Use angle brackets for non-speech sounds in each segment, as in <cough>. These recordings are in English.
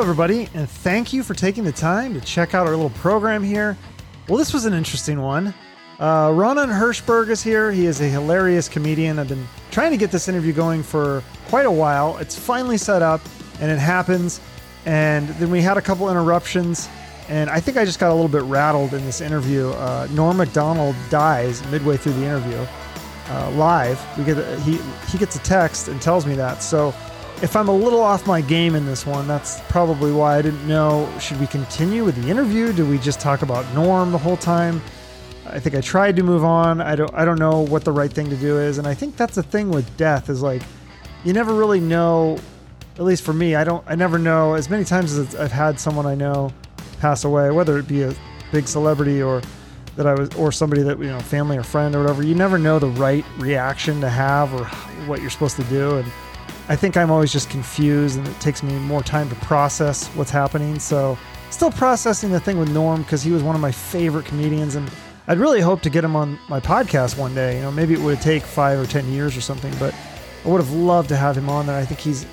Everybody, and thank you for taking the time to check out our little program here. Well, this was an interesting one. Uh, Ronan Hirschberg is here. He is a hilarious comedian. I've been trying to get this interview going for quite a while. It's finally set up, and it happens. And then we had a couple interruptions, and I think I just got a little bit rattled in this interview. Uh, Norm Macdonald dies midway through the interview uh, live. We get he he gets a text and tells me that. So if I'm a little off my game in this one, that's probably why I didn't know. Should we continue with the interview? Do we just talk about Norm the whole time? I think I tried to move on. I don't I don't know what the right thing to do is, and I think that's the thing with death is like you never really know. At least for me, I don't. I never know. As many times as I've had someone I know pass away, whether it be a big celebrity or that I was, or somebody that you know, family or friend or whatever. You never know the right reaction to have or what you're supposed to do, and I think I'm always just confused, and it takes me more time to process what's happening. So, still processing the thing with Norm because he was one of my favorite comedians, and I'd really hope to get him on my podcast one day. You know, maybe it would take five or ten years or something, but I would have loved to have him on there. I think he's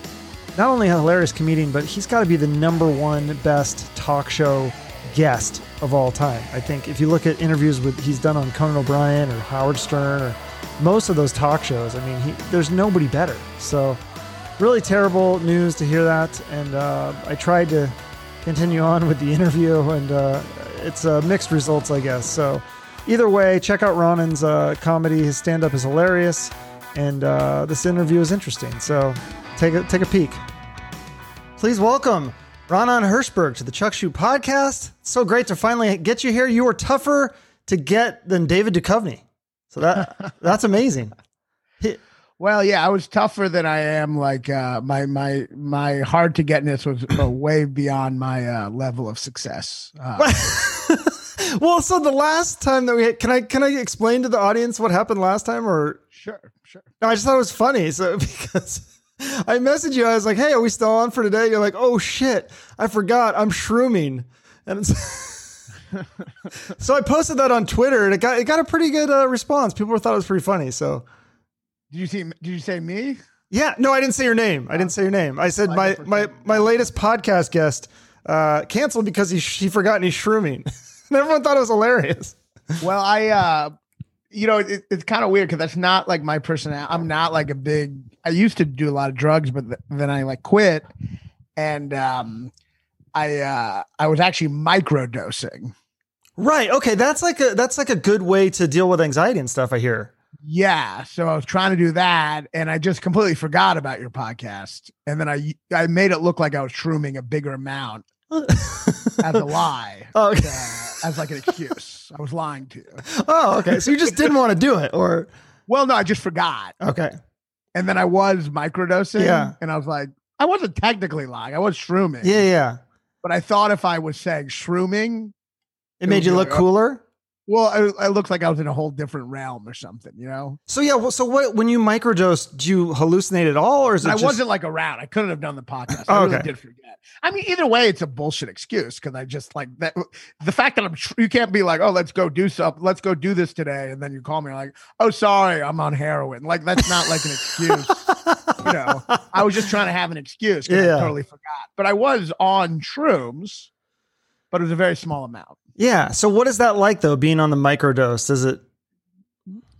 not only a hilarious comedian, but he's got to be the number one best talk show guest of all time. I think if you look at interviews with he's done on Conan O'Brien or Howard Stern or most of those talk shows, I mean, he, there's nobody better. So, really terrible news to hear that. And uh, I tried to continue on with the interview, and uh, it's uh, mixed results, I guess. So, either way, check out Ronan's uh, comedy. His stand up is hilarious, and uh, this interview is interesting. So, take a take a peek. Please welcome Ronan Hirschberg to the Chuck Shoot podcast. It's so great to finally get you here. You were tougher to get than David Duchovny. So that <laughs> that's amazing. Well, yeah, I was tougher than I am. Like uh, my my my hard to getness was uh, <clears throat> way beyond my uh, level of success. Uh, <laughs> well, so the last time that we had, can I can I explain to the audience what happened last time or sure, sure. No, I just thought it was funny. So <laughs> because I messaged you, I was like, "Hey, are we still on for today?" You're like, "Oh shit, I forgot. I'm shrooming." And it's <laughs> so I posted that on Twitter, and it got it got a pretty good uh, response. People thought it was pretty funny. So Did you see? Did you say me? yeah, no, I didn't say your name. I didn't say your name. I said my my my latest podcast guest uh, canceled because he he forgot he's shrooming. and <laughs> everyone thought it was hilarious. Well, I, uh, you know, it, it's kind of weird because that's not like my personality. I'm not like a big. I used to do a lot of drugs, but th- then I like quit, and um, I uh, I was actually microdosing. Right. Okay. That's like a that's like a good way to deal with anxiety and stuff. I hear. Yeah, so I was trying to do that, and I just completely forgot about your podcast, and then I I made it look like I was shrooming a bigger amount as a lie, <laughs> Oh, okay. uh, as like an excuse. I was lying to you. Oh, okay. So you just didn't want to do it, or Well, no, I just forgot, okay. and then I was microdosing. Yeah. and I was like, I wasn't technically lying. I was shrooming. Yeah, yeah. but I thought if I was saying shrooming, It made you look like, oh. cooler. Well, I, I looked like I was in a whole different realm or something, you know. So yeah. Well, so what? When you microdose, do you hallucinate at all, or is it I just? wasn't like around. I couldn't have done the podcast. Oh, I really okay. did forget. I mean, either way, it's a bullshit excuse because I just like that. The fact that I'm, you can't be like, oh, let's go do something, let's go do this today, and then you call me like, oh, sorry, I'm on heroin. Like that's not like an excuse. you know, I was just trying to have an excuse. Yeah. I totally forgot. But I was on shrooms, but it was a very small amount. Yeah. So what is that like though? Being on the microdose, does it?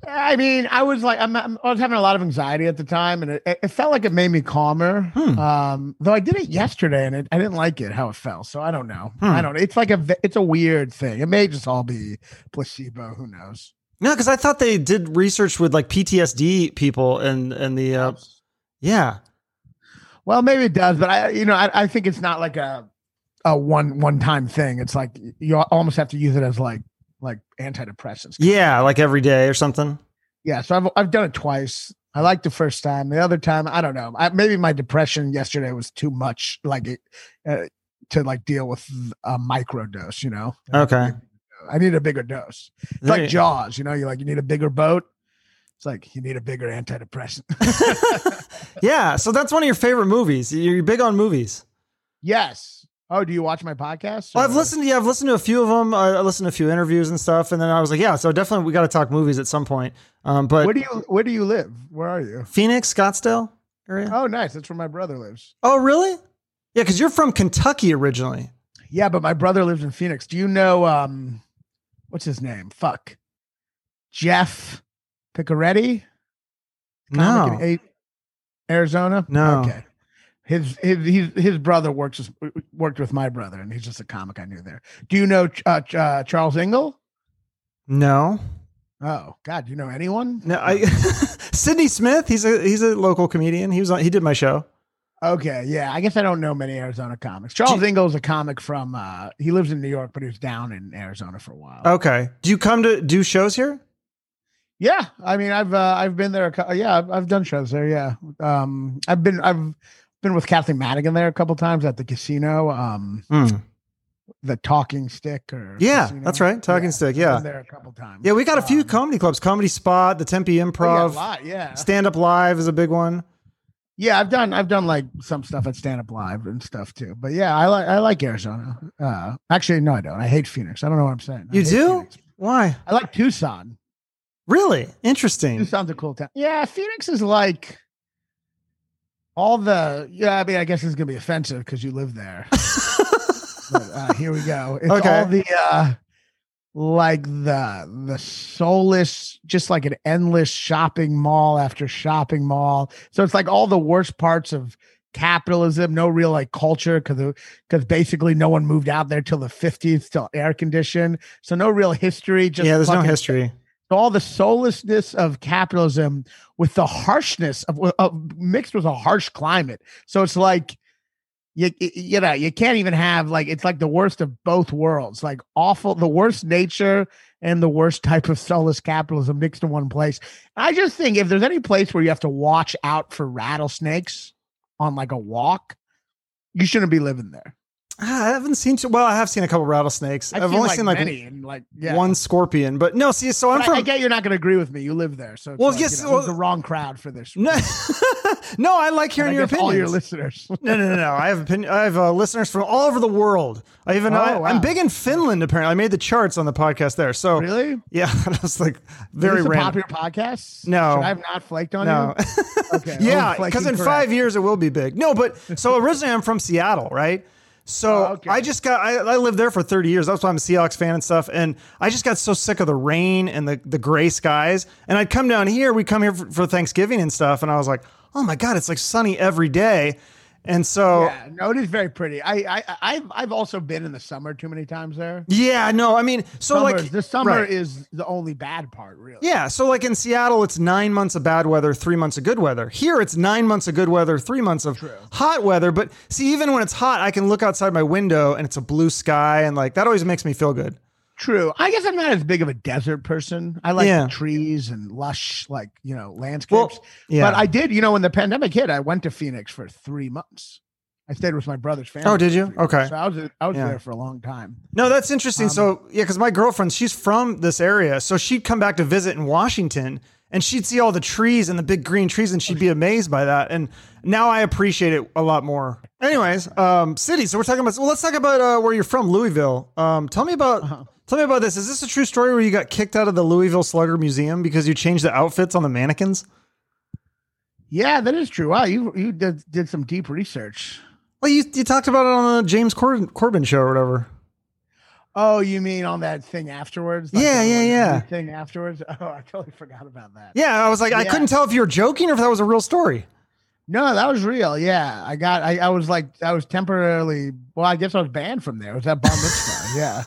I mean, I was like, I'm, I'm- I was having a lot of anxiety at the time, and it, it felt like it made me calmer. Hmm. Um, though I did it yesterday, and it, I didn't like it how it felt. So I don't know. Hmm. I don't. It's like a, it's a weird thing. It may just all be placebo. Who knows? No, because I thought they did research with like PTSD people and and the uh, yeah. Well, maybe it does, but I, you know, I, I think it's not like a, a one one time thing. It's like you almost have to use it as like like antidepressants. Yeah, like every day or something. Yeah, so I've I've done it twice. I liked the first time. The other time, I don't know. I, maybe my depression yesterday was too much, like it, uh, to like deal with a micro dose. You know. Okay. I need a bigger dose. It's There like you- Jaws. You know, you like you need a bigger boat. It's like you need a bigger antidepressant. <laughs> yeah. So that's one of your favorite movies. You're big on movies. yes. Oh, do you watch my podcast? Well, I've listened. Yeah, I've listened to a few of them. I, listened to a few interviews and stuff, and then I was like, yeah. So definitely, we got to talk movies at some point. Um, but Where do you Where do you live? Where are you? Phoenix, Scottsdale area. Oh, nice. That's where my brother lives. Oh, really? Yeah, because you're from Kentucky originally. Yeah, but my brother lives in Phoenix. Do you know um what's his name? Fuck. Jeff Picaretti? No. Arizona? No. Okay. His his his, his brother works with- worked with my brother, and he's just a comic I knew there. Do you know uh, uh, Charles Ingle? No. Oh God, do you know anyone? No, I <laughs> Sydney Smith, he's a he's a local comedian. He was on he did my show. Okay, yeah. I guess I don't know many Arizona comics. Charles Ingle is a comic from uh he lives in New York, but he was down in Arizona for a while. Okay. Do you come to do shows here? Yeah, I mean, I've uh, I've been there. Yeah, I've, I've done shows there. Yeah, um, I've been I've been with Kathleen Madigan there a couple times at the casino. Um, Hmm. the Talking Stick or Yeah, casino. that's right. Talking Stick, yeah. there a couple times. Yeah, we got a few Um, comedy clubs. Comedy Spot, the Tempe oh, yeah, Improv, lot, yeah, Stand Up Live is a big one. yeah. I've done I've done like some stuff at Stand Up Live and stuff too. But yeah, I like I like Arizona. Uh, actually, no, I don't. I hate Phoenix. I don't know what I'm saying. You do? Phoenix. Why? I like Tucson. Really? Interesting. Tucson's a cool town. Yeah, Phoenix is like all the. Yeah, I mean, I guess it's gonna be offensive because you live there. <laughs> but, uh, here we go. It's Okay. all the uh, like the the soulless, just like an endless shopping mall after shopping mall. So it's like all the worst parts of capitalism. No real like culture because because basically no one moved out there till the fifties, till air conditioned. So no real history. Just yeah, there's no history. All the soullessness of capitalism with the harshness of, of mixed with a harsh climate. So it's like you you know you can't even have like it's like the worst of both worlds, like awful the worst nature and the worst type of soulless capitalism mixed in one place. I just think if there's any place where you have to watch out for rattlesnakes on like a walk, you shouldn't be living there. Ah, I haven't seen too well, I have seen a couple rattlesnakes. I've, I've, only like seen like many and like yeah. one scorpion, but no, see, so I'm But I, from I get you're not going to agree with me. You live there, so it's Well, like, yes, you know, well- the wrong crowd for this. no, <laughs> no, I like hearing I your guess all your listeners. <laughs> no, no, no, no. I have opinion. I have uh, listeners from all over the world. I even Oh, I, wow. I'm big in Finland. Apparently, I made the charts on the podcast there. So really? yeah, <laughs> that was like Is very a random. popular podcast? No. Should I have not flaked on No, you? Okay. yeah, because in correct. five years it will be big. No, but so originally I'm from Seattle, right? So Oh, okay. I just got I, I lived there for 30 years. That's why I'm a Seahawks fan and stuff. And I just got so sick of the rain and the the gray skies. And I'd come down here. We come here for, for Thanksgiving and stuff. And I was like, oh my god, it's like sunny every day. And so Yeah, no, it is very pretty. I, I, I've, I've also been in the summer too many times there. yeah, no, I mean, so Summer- like the summer right. is the only bad part, really. Yeah, so like in Seattle, it's nine months of bad weather, three months of good weather. Here, it's nine months of good weather, three months of hot weather. But see, even when it's hot, I can look outside my window and it's a blue sky, and like that always makes me feel good. True. I guess I'm not as big of a desert person. I like Yeah. trees and lush, like you know, landscapes. yeah. But I did, you know, when the pandemic hit, I went to Phoenix for three months. I stayed with my brother's family. Oh, did you? for three months. Okay. So I was I was Yeah. there for a long time. No, that's interesting. Um, so yeah, because my girlfriend, she's from this area, so she'd come back to visit in Washington, and she'd see all the trees and the big green trees, and she'd be amazed by that. And now I appreciate it a lot more. Anyways, um, city. So we're talking about. Well, let's talk about uh, where you're from, Louisville. Um, tell me about. Uh-huh. Tell me about this. Is this a true story where you got kicked out of the Louisville Slugger Museum because you changed the outfits on the mannequins? Yeah, that is true. Wow, you you did did some deep research. Well, you, you talked about it on the James Corden, Corden show or whatever. Oh, you mean on that thing afterwards? Yeah, yeah, yeah. Thing afterwards. <laughs> Oh, I totally forgot about that. Yeah, I was like, I couldn't tell if you were joking or if that was a real story. No, that was real. Yeah, I got. I, I was like, I was temporarily. Well, I guess I was banned from there. It was that bar mitzvah. <laughs> yeah,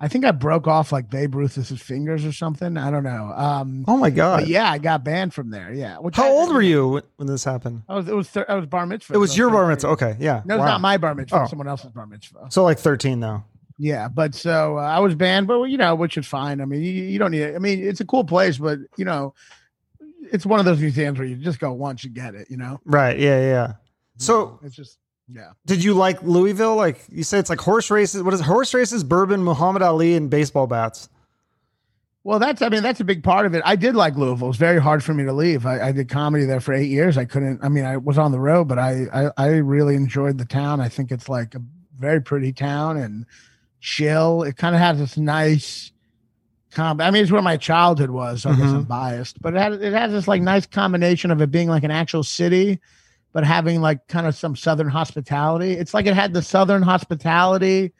I think I broke off like Babe Ruth's fingers or something. I don't know. Um, Oh my god! yeah, I got banned from there. Yeah. Which How I- old were you when- this happened? I was. It was. Thir- I was bar mitzvah. It was so your bar mitzvah. Okay, yeah. No, it's not my bar mitzvah. Oh. Someone else's bar mitzvah. So like 13 though. Yeah, but so uh, I was banned, but you know, which is fine. I mean, you, you don't need it. I mean, it's a cool place, but you know, it's one of those museums where you just go once, you get it. You know. Right. Yeah. Yeah. So it's just yeah. did you like Louisville? Like you say, it's like horse races. What is it? horse races, bourbon, Muhammad Ali, and baseball bats? Well, that's I mean that's a big part of it. I did like Louisville. It was very hard for me to leave. I, I did comedy there for eight years. I couldn't. I mean, I was on the road, but I, I I really enjoyed the town. I think it's like a very pretty town and chill. It kind of has this nice. Com- I mean, it's where my childhood was. So I guess Mhm. I'm biased, but it has it has this like nice combination of it being like an actual city, but having like kind of some southern hospitality. It's like it had the southern hospitality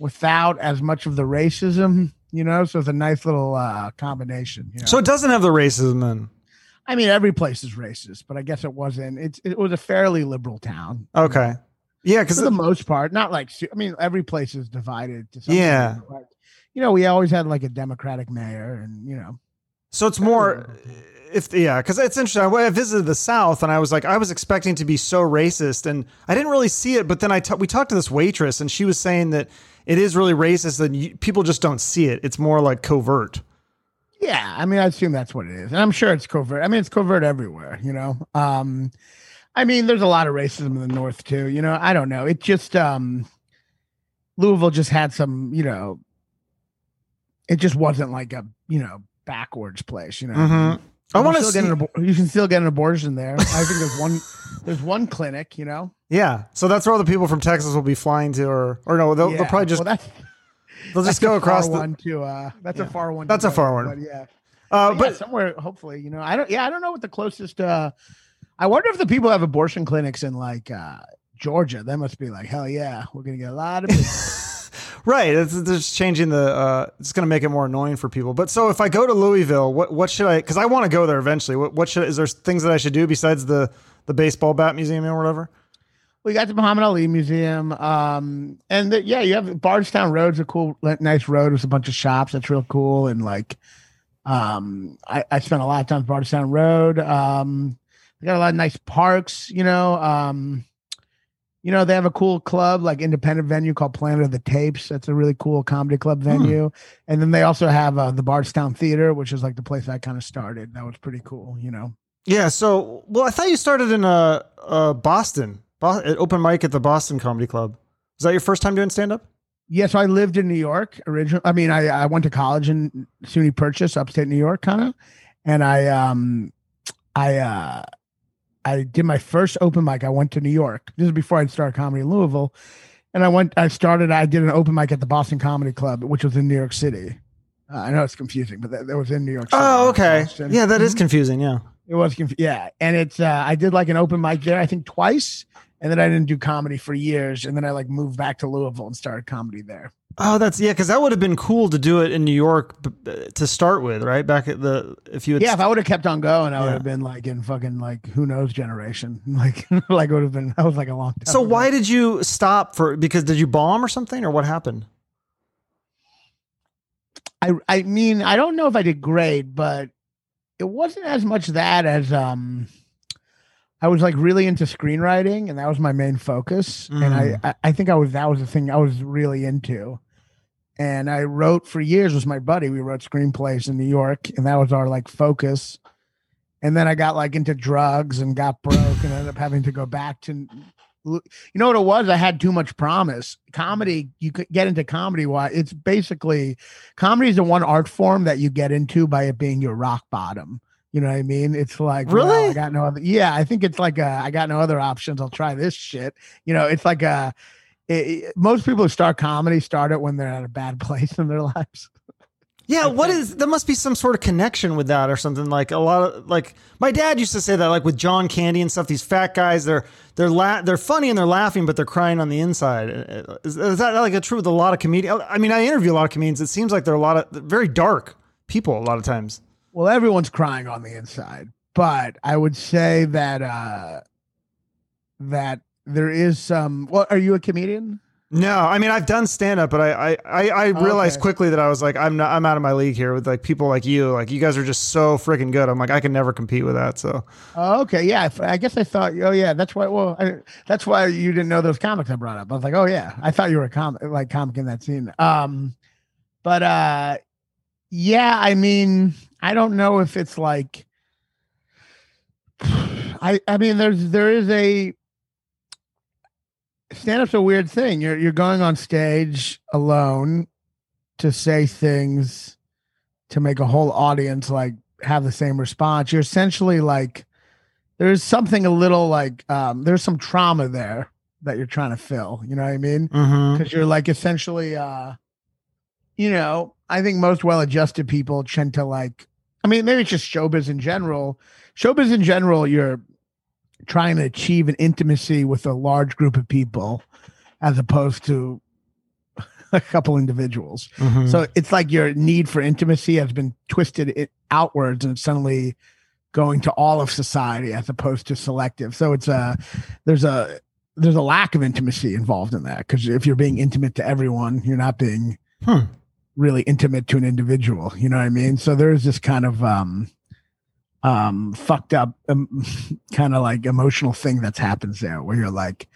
without as much of the racism, you know. So it's a nice little uh, combination. You know? So it doesn't have the racism then. I mean, every place is racist, but I guess it wasn't. It's it was a fairly liberal town. Okay. Yeah, because for the most part, not like I mean, every place is divided. To some Yeah. but, you know, we always had like a Democratic mayor, and you know, So it's more if yeah, because it's interesting. I I visited the South and I was like, I was expecting to be so racist, and I didn't really see it. But then I we talked to this waitress, and she was saying that it is really racist, and you, people just don't see it. It's more like covert. yeah. I mean, I assume that's what it is, and I'm sure it's covert. I mean, it's covert everywhere. You know, um, I mean, there's a lot of racism in the North too. You know, I don't know. It just um, Louisville just had some. You know, it just wasn't like a you know backwards place. You know. Mhm. I want to see. get an abor- you can still get an abortion there. I think there's one <laughs> there's one clinic, you know. Yeah, so that's where all the people from Texas will be flying to, or or no, they'll, they'll probably just well, <laughs> they'll just go across the. one to uh that's Yeah. a far one. That's a far one. But yeah. Uh, But, but yeah, somewhere hopefully, you know. I don't yeah, I don't know what the closest uh I wonder if the people have abortion clinics in like uh Georgia. They must be like, hell yeah, we're gonna get a lot of. <laughs> Right. It's it's just changing the. Uh, it's going to make it more annoying for people. But so if I go to Louisville, what what should I? Because I want to go there eventually. What what should is there things that I should do besides the the baseball bat museum or whatever? we got the Muhammad Ali Museum. Um and the, yeah, you have Bardstown Road's a cool nice road with a bunch of shops. That's real cool. And like um I, I spent a lot of time Bardstown Road. Um got a lot of nice parks, you know. Um you know, they have a cool club, like independent venue called Planet of the Tapes. That's a really cool comedy club venue. And then they also have uh, the Bardstown Theater, which is like the place I kind of started. That was pretty cool, you know. Yeah. So well, I thought you started in uh, uh Boston, Bo- open mic at the Boston Comedy Club. Is that your first time doing stand up? Yeah, so I lived in New York originally. I mean, I, I went to college in SUNY Purchase, upstate New York, kind of, and I um I uh I did my first open mic. I went to New York. This is before I'd started comedy in Louisville, and I went. I started. I did an open mic at the Boston Comedy Club, which was in New York City. Uh, I know it's confusing, but that, that was in New York. City. Oh, okay. Boston. Yeah, that is Mhm. confusing. Yeah. It was conf- yeah, and it's uh, I did like an open mic there, I think twice, and then I didn't do comedy for years, and then I like moved back to Louisville and started comedy there. Oh, that's yeah, because that would have been cool to do it in New York to start with, right? Back at the if you had Yeah, if I would have kept on going, I would have been like in fucking like who knows generation. <laughs> Like <laughs> like it would have been that was like a long time. So ago. why did you stop for? Because did you bomb or something, or what happened? I I mean, I don't know if I did great, but it wasn't as much that as um I was like really into screenwriting and that was my main focus. And I, mm. I I think I was that was the thing I was really into. And I wrote for years with my buddy. We wrote screenplays in New York, and that was our like focus. And then I got like into drugs and got broke and ended up having to go back to you know what it was? I had too much promise. Comedy, you could get into comedy. Why? It's basically comedy is the one art form that you get into by it being your rock bottom. You know what I mean? It's like, well, Really? I got no other. Yeah, I think it's like a, I got no other options. I'll try this shit. You know, it's like uh, a. It, it- most people who start comedy start it when they're at a bad <laughs> place in their lives. Yeah, what there must be some sort of connection with that or something like a lot of like my dad used to say that like with John Candy and stuff these fat guys they're they're la- they're funny and they're laughing but they're crying on the inside. Uh, uh Is, is that like a true with a lot of comedians? I mean, I interview a lot of comedians. It seems like they're a lot of very dark people a lot of times. Well, everyone's crying on the inside, but I would say that uh that there is some. Well, are you a comedian? No, I mean I've done stand up, but I I I, I realized Okay. quickly that I was like I'm not I'm out of my league here with like people like you. Like you guys are just so freaking good. I'm like I can never compete with that. So Oh, okay, yeah. I guess I thought. Oh, yeah. That's why. Well, I, that's why you didn't know those comics I brought up. I was like, oh yeah, I thought you were a comic, like comic in that scene. Um, but uh, yeah. I mean, I don't know if it's like. <sighs> I I mean, there's there is a stand up's a weird thing. You're you're going on stage alone to say things to make a whole audience like have the same response. You're essentially like there's something a little like um there's some trauma there that you're trying to fill. You know what I mean? Because you're like essentially uh you know, I think most well adjusted people tend to like I mean, maybe it's just showbiz in general. Showbiz in general, you're trying to achieve an intimacy with a large group of people as opposed to <laughs> a couple individuals. Mhm. So it's like your need for intimacy has been twisted it outwards and suddenly going to all of society as opposed to selective. So it's a there's a there's a lack of intimacy involved in that because if you're being intimate to everyone, you're not being Hmm. Really intimate to an individual. You know what I mean? So there's this kind of um um fucked up um, <laughs> kind of like emotional thing that's happens there where you're like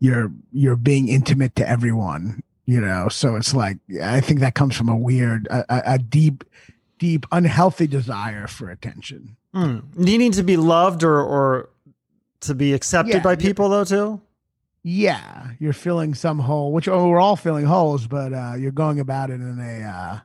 you're you're being intimate to everyone you know so it's like i think that comes from a weird a, a- a deep deep unhealthy desire for attention Hmm. Do you need to be loved or or to be accepted Yeah, by people though too? Yeah you're filling some hole which oh, we're all filling holes but uh you're going about it in a uh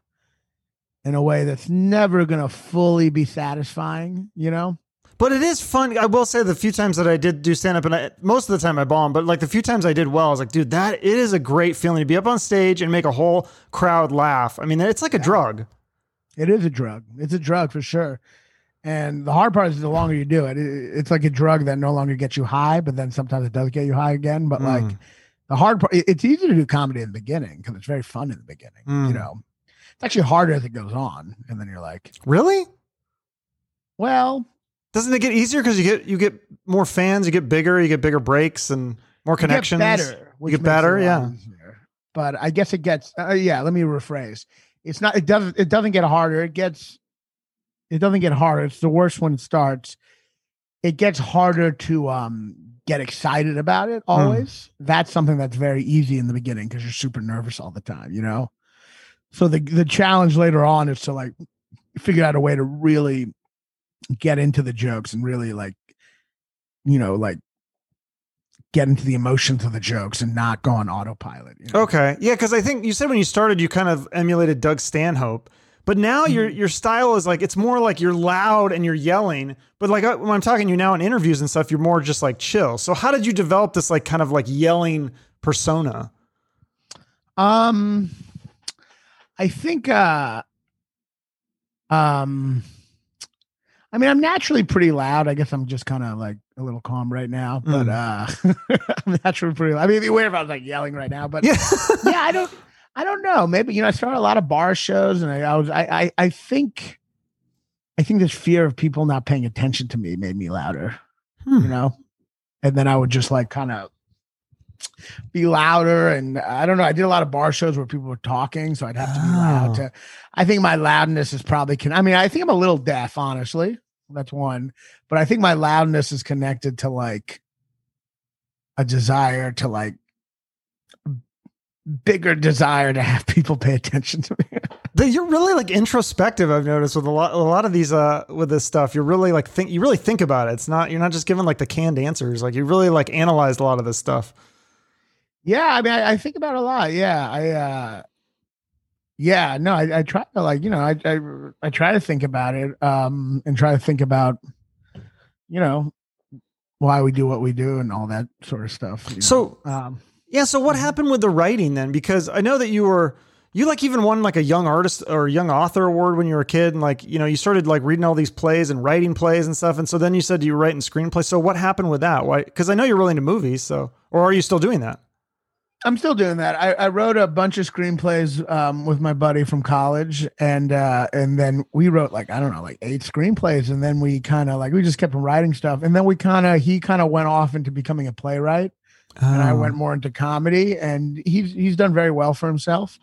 in a way that's never gonna fully be satisfying you know But it is fun. I will say the few times that I did do stand up, and I, most of the time I bombed, but like the few times I did well, I was like, dude, that it is a great feeling to be up on stage and make a whole crowd laugh. I mean, it's like a drug. It is a drug. It's a drug for sure. And the hard part is the longer you do it, it- it's like a drug that no longer gets you high, but then sometimes it does get you high again. But like Mm. the hard part, it's easy to do comedy in the beginning because it's very fun in the beginning. Mm. You know, it's actually harder as it goes on. And then you're like, Really? well, Doesn't it get easier because you get you get more fans, you get bigger, you get bigger breaks and more you get connections. better. which get makes it a better, yeah. easier. But I guess it gets, uh, yeah, let me rephrase. It's not, it doesn't, it doesn't get harder. It gets, it doesn't get harder. It's the worst when it starts. It gets harder to um get excited about it always. That's something that's very easy in the beginning because you're super nervous all the time, you know? So the the challenge later on is to like figure out a way to really get into the jokes and really like you know like get into the emotions of the jokes and not go on autopilot. You know? Okay. Yeah, because I think you said when you started you kind of emulated Doug Stanhope. But now your Mm-hmm. your style is like it's more like you're loud and you're yelling. But like when I'm talking to you now in interviews and stuff, you're more just like chill. So how did you develop this like kind of like yelling persona? Um, I think. uh Um, I mean, I'm naturally pretty loud. I guess I'm just kind of like a little calm right now, but uh <laughs> I'm naturally pretty. Loud. I mean, it'd be weird if I was like yelling right now, but Yeah. <laughs> yeah, I don't. I don't know. Maybe you know, I started a lot of bar shows, and I, I was. I, I. I think. I think this fear of people not paying attention to me made me louder. Hmm. You know, and then I would just like kind of be louder, and I don't know. I did a lot of bar shows where people were talking, so I'd have to be Oh. loud. To. I think my loudness is probably. Can I mean, I think I'm a little deaf, honestly. That's one, but I think my loudness is connected to like a desire to like bigger desire to have people pay attention to me. <laughs> You're really like introspective. I've noticed with a lot, a lot of these, uh, with this stuff, you're really like think, you really think about it. It's not, you're not just giving like the canned answers. Like you really like analyzed a lot of this stuff. yeah, I mean, I, I think about it a lot. Yeah, I, uh, yeah, no, I, I try to like, you know, I, I, I try to think about it, um, and try to think about, you know, why we do what we do and all that sort of stuff. you know. So um, yeah, so what happened with the writing then? Because I know that you were, you like even won like a young artist or young author award when you were a kid, and like you know you started like reading all these plays and writing plays and stuff, and so then you said you were writing screenplays. So what happened with that? Why? Because I know you're really into movies, so or are you still doing that? I'm still doing that. I, I wrote a bunch of screenplays um, with my buddy from college, and uh, and then we wrote like I don't know, like eight screenplays, and then we kind of like we just kept writing stuff, and then we kind of he kind of went off into becoming a playwright, and I Oh. went more into comedy, and he's he's done very well for himself,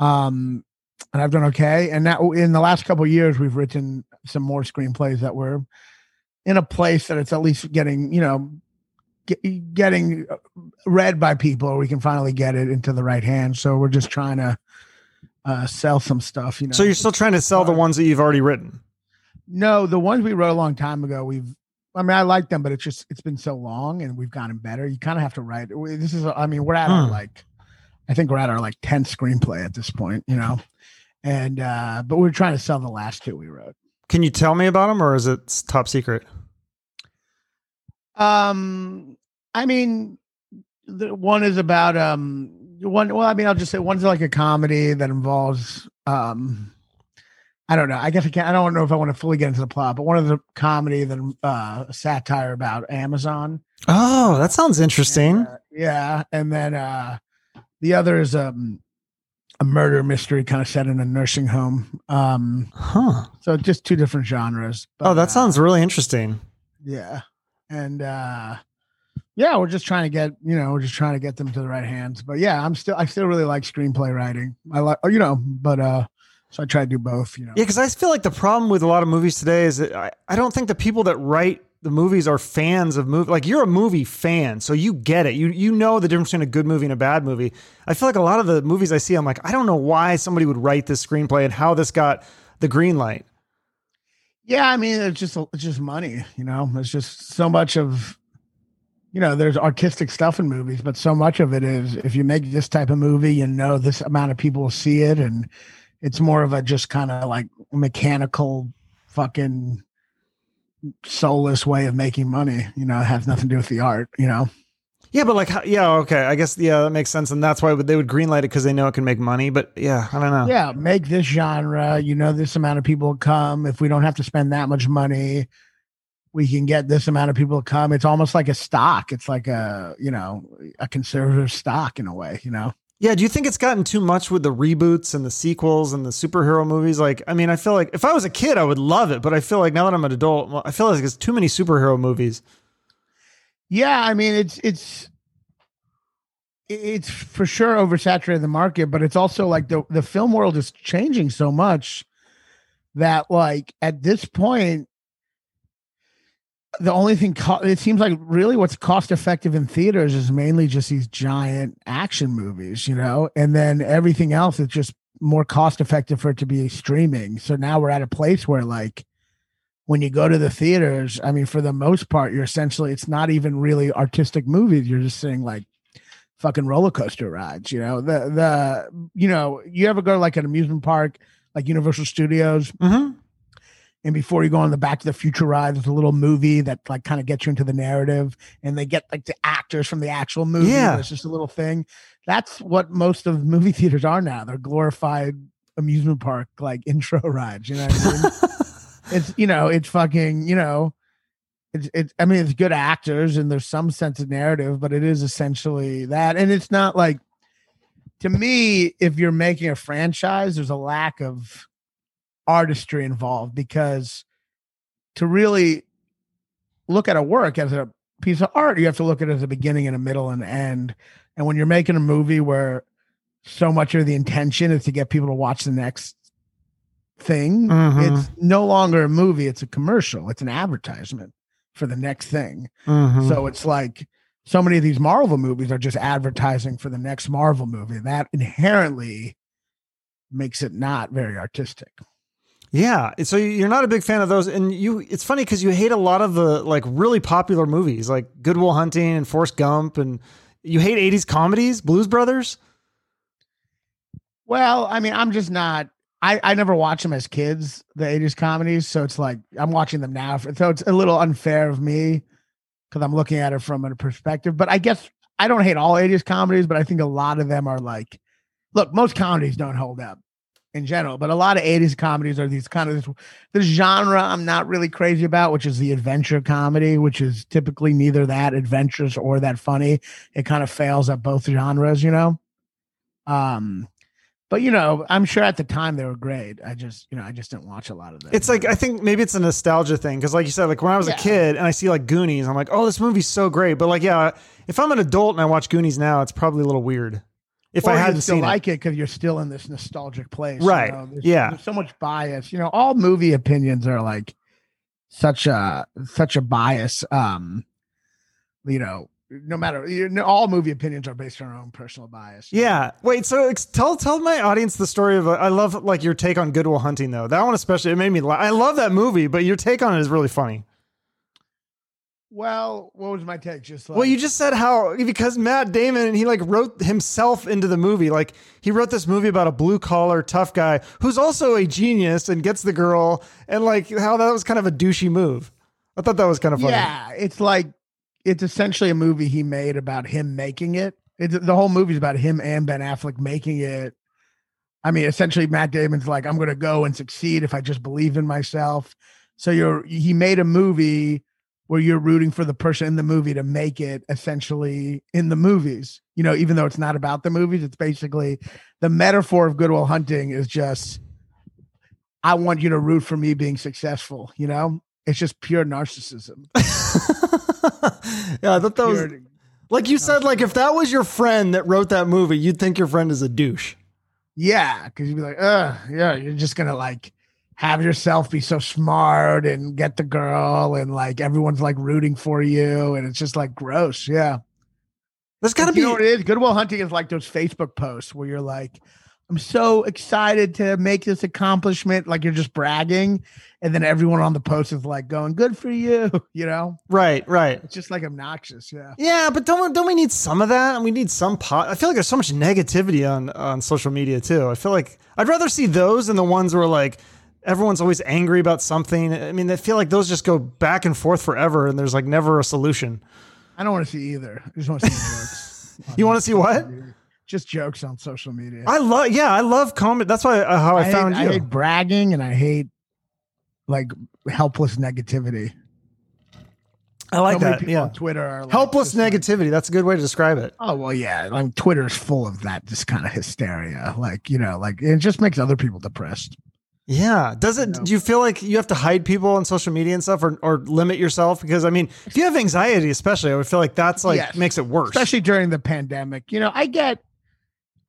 um, and I've done okay. And now in the last couple of years, we've written some more screenplays that were in a place that it's at least getting you know get, getting read by people or we can finally get it into the right hands so we're just trying to uh sell some stuff you know So you're still trying to sell the ones that you've already written. no the ones we wrote a long time ago we've i mean i like them but it's just it's been so long and we've gotten better you kind of have to write this is i mean we're at our Hmm. like i think we're at our like 10th screenplay at this point you know and uh but we're trying to sell the last two we wrote Can you tell me about them, or is it top secret? Um, I mean, the one is about um one. Well, I mean, I'll just say one's like a comedy that involves um. I don't know. I guess I can't. I don't know if I want to fully get into the plot, but one of the comedy, then uh, satire about Amazon. Oh, that sounds interesting. And, uh, yeah, and then uh, the other is um, a murder mystery, kind of set in a nursing home. Um, huh. So just two different genres. But, oh, that uh, sounds really interesting. Yeah, and uh, yeah, we're just trying to get you know we're just trying to get them to the right hands. But yeah, I'm still I still really like screenplay writing. I like you know, but uh, so I try to do both. You know. Yeah, because I feel like the problem with a lot of movies today is that I, I don't think the people that write the movies are fans of movie. Like you're a movie fan, so you get it. You you know the difference between a good movie and a bad movie. I feel like a lot of the movies I see, I'm like, I don't know why somebody would write this screenplay and how this got the green light. Yeah, I mean, it's just it's just money. You know, it's just so much of you know, there's artistic stuff in movies, but so much of it is if you make this type of movie, you know, this amount of people will see it. And it's more of a just kind of like mechanical fucking soulless way of making money. You know, it has nothing to do with the art, you know? Yeah, but like, yeah, okay, I guess yeah, that makes sense, and that's why they would greenlight it because they know it can make money. But yeah, I don't know. Yeah, make this genre. You know, this amount of people come. If we don't have to spend that much money, we can get this amount of people to come. It's almost like a stock. It's like a, you know, a conservative stock in a way, you know? Yeah. Do you think it's gotten too much with the reboots and the sequels and the superhero movies? Like, I mean, I feel like if I was a kid, I would love it. But I feel like now that I'm an adult, I feel like it's too many superhero movies. Yeah. I mean, it's, it's, it's for sure oversaturated the market, but it's also like the, the film world is changing so much that like at this point, the only thing co- it seems like really what's cost effective in theaters is mainly just these giant action movies, you know, and then everything else is just more cost effective for it to be streaming. So now we're at a place where like when you go to the theaters, I mean, for the most part, you're essentially it's not even really artistic movies. You're just seeing like fucking roller coaster rides, you know. The the you know, you ever go to like an amusement park like Universal Studios? Mm-hmm and before you go on the Back to the Future ride, there's a little movie that like kind of gets you into the narrative, and they get like the actors from the actual movie. Yeah, it's just a little thing. That's what most of movie <laughs> theaters are now. They're glorified amusement park like <laughs> intro rides. You know, I mean? <laughs> it's you know, it's fucking you know, it's it's. I mean, it's good actors and there's some sense of narrative, but it is essentially that, and it's not like. To me, if you're making a franchise, there's a lack of artistry involved because to really look at a work as a piece of art, you have to look at it as a beginning and a middle and an end. And when you're making a movie where so much of the intention is to get people to watch the next thing, mm-hmm. it's no longer a movie, it's a commercial, it's an advertisement for the next thing. Mm-hmm. So it's like so many of these Marvel movies are just advertising for the next Marvel movie. That inherently makes it not very artistic. Yeah, so you're not a big fan of those, and you. It's funny because you hate a lot of the like really popular movies, like Good Will Hunting and Forrest Gump, and you hate '80s comedies, Blues Brothers. Well, I mean, I'm just not. I I never watched them as kids, the '80s comedies, so it's like I'm watching them now. So it's a little unfair of me because I'm looking at it from a perspective. But I guess I don't hate all '80s comedies, but I think a lot of them are like, look, most comedies don't hold up in general, but a lot of 80s comedies are these kind of this, this genre I'm not really crazy about, which is the adventure comedy, which is typically neither that adventurous or that funny. It kind of fails at both genres, you know. Um, but you know, I'm sure at the time they were great. I just, you know, I just didn't watch a lot of them. It's like I think maybe it's a nostalgia thing because, like you said, like when I was yeah. a kid and I see like Goonies, I'm like, oh, this movie's so great. But like, yeah, if I'm an adult and I watch Goonies now, it's probably a little weird if or I hadn't still seen like it because you're still in this nostalgic place, right? You know? there's, yeah, there's so much bias. You know, all movie opinions are like such a such a bias. Um, you know, no matter you know, all movie opinions are based on our own personal bias. Yeah. Wait. So tell tell my audience the story of. Uh, I love like your take on Good Will Hunting though. That one especially it made me. laugh. I love that movie, but your take on it is really funny. Well, what was my take? Just like, well, you just said how because Matt Damon and he like wrote himself into the movie. Like he wrote this movie about a blue collar tough guy who's also a genius and gets the girl, and like how that was kind of a douchey move. I thought that was kind of funny. Yeah, it's like it's essentially a movie he made about him making it. It's, the whole movie's about him and Ben Affleck making it I mean, essentially, Matt Damon's like, I'm going to go and succeed if I just believe in myself. So you're he made a movie where you're rooting for the person in the movie to make it essentially in the movies. You know, even though it's not about the movies, it's basically the metaphor of Good Will Hunting is just I want you to root for me being successful, you know? It's just pure narcissism. <laughs> yeah, I thought that was like you said, like if that was your friend that wrote that movie, you'd think your friend is a douche. Yeah, because you'd be like, uh, yeah, you're just gonna like have yourself be so smart and get the girl, and like everyone's like rooting for you, and it's just like gross. Yeah, There's got to be You know what it is? Good Will Hunting is like those Facebook posts where you're like, I'm so excited to make this accomplishment, like you're just bragging, and then everyone on the post is like going, "Good for you," <laughs> you know. right, right. It's just like obnoxious. Yeah. Yeah, but don't don't we need some of that? We need some pot. I feel like there's so much negativity on on social media too. I feel like I'd rather see those than the ones where like everyone's always angry about something. I mean, I feel like those just go back and forth forever, and there's like never a solution. I don't want to see either. I just want to see <laughs> jokes. You want to see what? Just jokes on social media. I love. Yeah, I love comment. That's why uh, how I, hate- found you. I hate bragging and I hate like helpless negativity. I like So that. people Yeah, on Twitter are like, helpless just like- negativity. That's a good way to describe it. Oh well, yeah. Like Twitter's full of that, just kind of hysteria. Like you know, like it just makes other people depressed. Yeah. Does it? No. Do you feel like you have to hide people on social media and stuff, or, or limit yourself? Because I mean, if you have anxiety, especially, I would feel like that's like Yes. makes it worse. especially during the pandemic. You know, I get,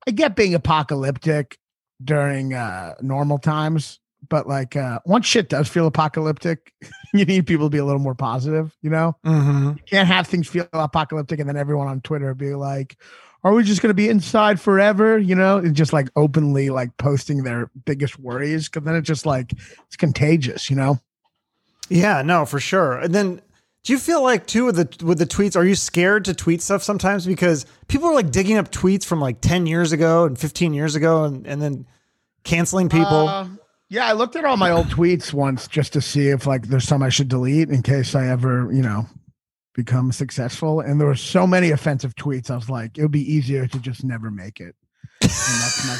I get being apocalyptic during uh normal times, but like uh once shit does feel apocalyptic, <laughs> you need people to be a little more positive. You know, Mm-hmm. you can't have things feel apocalyptic and then everyone on Twitter be like. Are we just going to be inside forever? You know, and just like openly like posting their biggest worries because then it's just like it's contagious. You know, Yeah, no, for sure. And then do you feel like too with the with the tweets, are you scared to tweet stuff sometimes because people are like digging up tweets from like 10 years ago and 15 years ago and, and then canceling people? Uh, yeah, I looked at all my old tweets once just to see if like there's some I should delete in case I ever, you know, become successful. And there were so many offensive tweets. I was like, it would be easier to just never make it.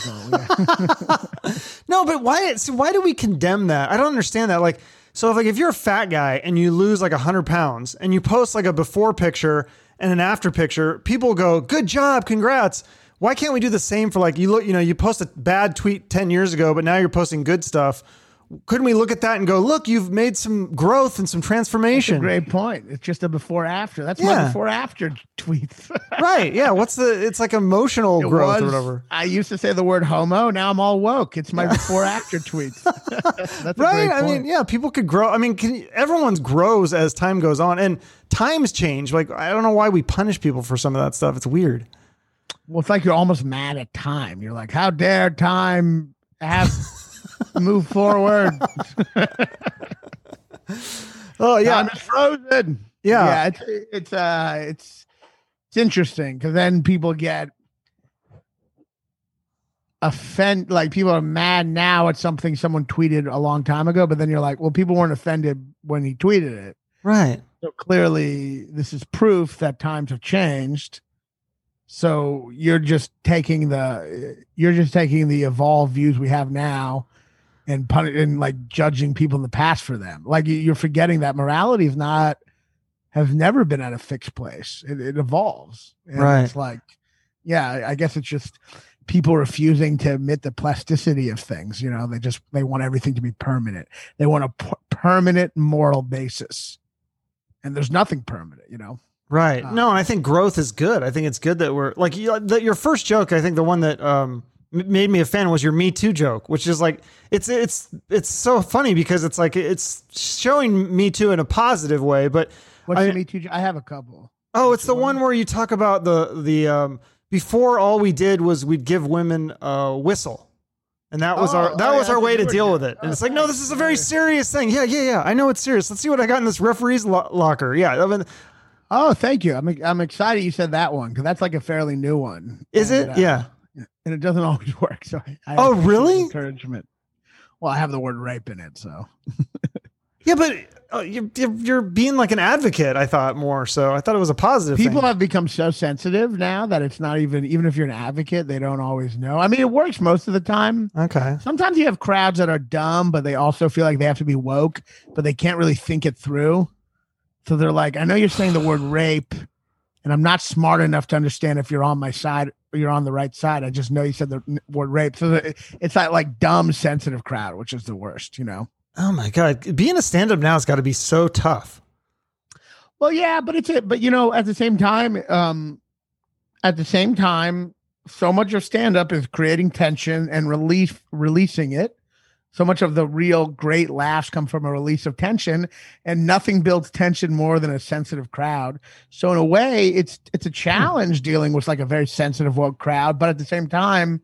Goal. Yeah. <laughs> no, but why so why do we condemn that? I don't understand that. Like so if like if you're a fat guy and you lose like 100 pounds and you post like a before picture and an after picture, people go, "Good job, congrats." Why can't we do the same for like you look, you know, you post a bad tweet 10 years ago, but now you're posting good stuff. Couldn't we look at that and go, "Look, you've made some growth and some transformation." Great point. It's just a before after. That's my before after <laughs> tweets. Right. Yeah, what's the it's like emotional It growth or whatever. I used to say the word homo. Now I'm all woke. It's my before <laughs> after tweets. <laughs> That's a right i mean yeah people could grow i mean can, everyone's grows as time goes on and times change like i don't know why we punish people for some of that stuff it's weird Well, it's like you're almost mad at time. You're like, how dare time have move forward? <laughs> oh yeah is frozen. Yeah. yeah. It's it's uh it's it's interesting because then people get offend like people are mad now at something someone tweeted a long time ago, but then you're like, well, people weren't offended when he tweeted it. right So clearly, this is proof that times have changed. So you're just taking the you're just taking the evolved views we have now and pun- and like judging people in the past for them. Like you- you're forgetting that morality is not has never been at a fixed place. It, it evolves. And Right. It's like, yeah, I- guess it's just people refusing to admit the plasticity of things. You know, they just they want everything to be permanent. They want a p- permanent moral basis, and there's nothing permanent. You know. right Uh, no and i think growth is good i think it's good that we're like you, the, your first joke i think the one that um made me a fan was your me too joke which is like it's it's it's so funny because it's like it's showing me too in a positive way but What's I- Me Too? I have a couple. Oh, it's the one? where you talk about the the um before all we did was we'd give women a whistle. And that was Oh, our that oh, was yeah, our way to deal with it. And Oh, it's like, no, this is a very serious thing. Yeah, yeah, yeah. I know it's serious. Let's see what I got in this referee's lo- locker. Yeah, I mean, Oh, thank you. I'm I'm excited you said that one because that's like a fairly new one. is And, it? uh, yeah. And it doesn't <laughs> always work. So I, I Oh, really? Encouragement. Well, I have the word rape in it, so <laughs> Yeah, but oh, you're, you're being like an advocate. I thought more so. I thought it was a positive. People thing. have become so sensitive now that it's not even even if you're an advocate, they don't always know. I mean, it works most of the time. okay. Sometimes you have crowds that are dumb, but they also feel like they have to be woke, but they can't really think it through. So they're like, I know you're saying the word rape, and I'm not smart enough to understand if you're on my side or you're on the right side. I just know you said the word rape. So it's that like dumb, sensitive crowd, which is the worst, you know? Oh my god, being a stand-up now has got to be so tough. Well, yeah, but it's it. But you know, at the same time, um, at the same time, so much of stand up is creating tension and release releasing it. So much of the real great laughs come from a release of tension, and nothing builds tension more than a sensitive crowd. So in a way, it's it's a challenge dealing with like a very sensitive woke crowd. But at the same time,